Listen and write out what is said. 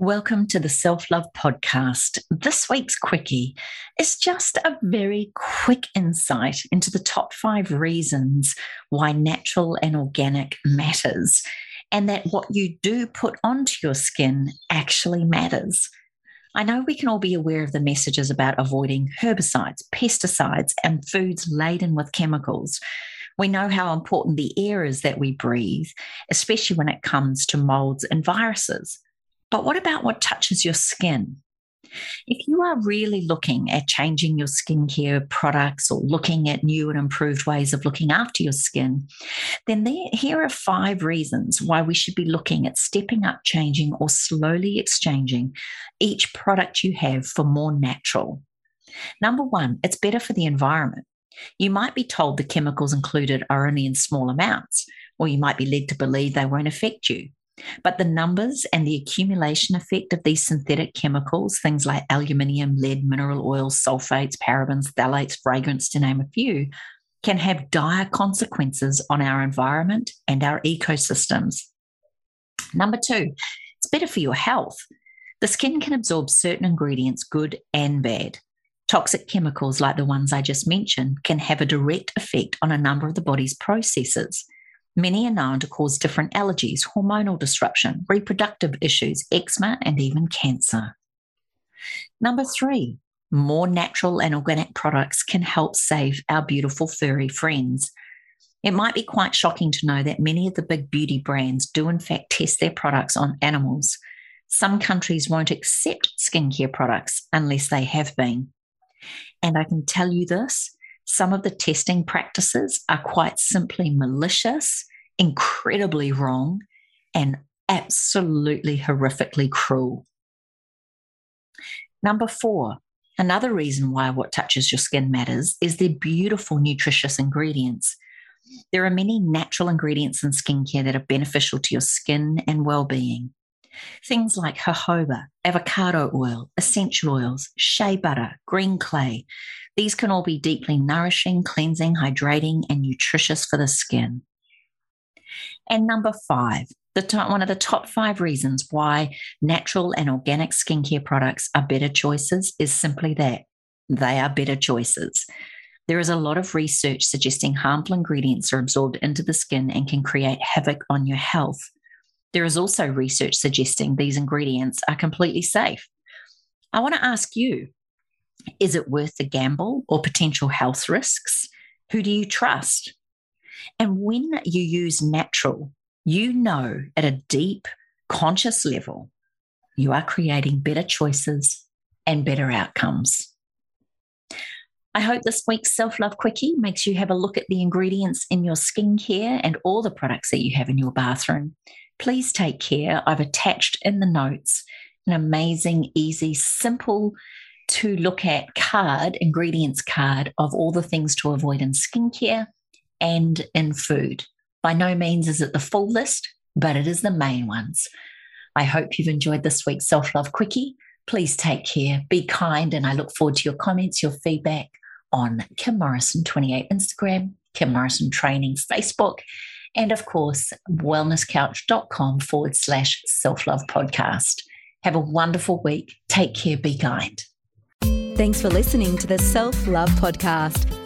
Welcome to the Self Love Podcast. This week's quickie is just a very quick insight into the top five reasons why natural and organic matters, and that what you do put onto your skin actually matters. I know we can all be aware of the messages about avoiding herbicides, pesticides, and foods laden with chemicals. We know how important the air is that we breathe, especially when it comes to molds and viruses. But what about what touches your skin? If you are really looking at changing your skincare products or looking at new and improved ways of looking after your skin, then there, here are five reasons why we should be looking at stepping up, changing, or slowly exchanging each product you have for more natural. Number one, it's better for the environment. You might be told the chemicals included are only in small amounts, or you might be led to believe they won't affect you. But the numbers and the accumulation effect of these synthetic chemicals, things like aluminium, lead, mineral oils, sulfates, parabens, phthalates, fragrance, to name a few, can have dire consequences on our environment and our ecosystems. Number two, it's better for your health. The skin can absorb certain ingredients, good and bad. Toxic chemicals like the ones I just mentioned can have a direct effect on a number of the body's processes. Many are known to cause different allergies, hormonal disruption, reproductive issues, eczema, and even cancer. Number three, more natural and organic products can help save our beautiful furry friends. It might be quite shocking to know that many of the big beauty brands do, in fact, test their products on animals. Some countries won't accept skincare products unless they have been. And I can tell you this some of the testing practices are quite simply malicious, incredibly wrong, and absolutely horrifically cruel. Number four, another reason why what touches your skin matters is their beautiful, nutritious ingredients. There are many natural ingredients in skincare that are beneficial to your skin and well being. Things like jojoba, avocado oil, essential oils, shea butter, green clay. These can all be deeply nourishing, cleansing, hydrating, and nutritious for the skin. And number five, the top, one of the top five reasons why natural and organic skincare products are better choices is simply that they are better choices. There is a lot of research suggesting harmful ingredients are absorbed into the skin and can create havoc on your health. There is also research suggesting these ingredients are completely safe. I want to ask you is it worth the gamble or potential health risks? Who do you trust? And when you use natural, you know at a deep, conscious level, you are creating better choices and better outcomes. I hope this week's Self Love Quickie makes you have a look at the ingredients in your skincare and all the products that you have in your bathroom Please take care. I've attached in the notes an amazing, easy, simple to look at card, ingredients card of all the things to avoid in skincare and in food. By no means is it the full list, but it is the main ones. I hope you've enjoyed this week's Self Love Quickie. Please take care, be kind, and I look forward to your comments, your feedback on Kim Morrison 28 Instagram, Kim Morrison Training Facebook, and of course, wellnesscouch.com forward slash self love podcast. Have a wonderful week. Take care. Be kind. Thanks for listening to the Self Love Podcast.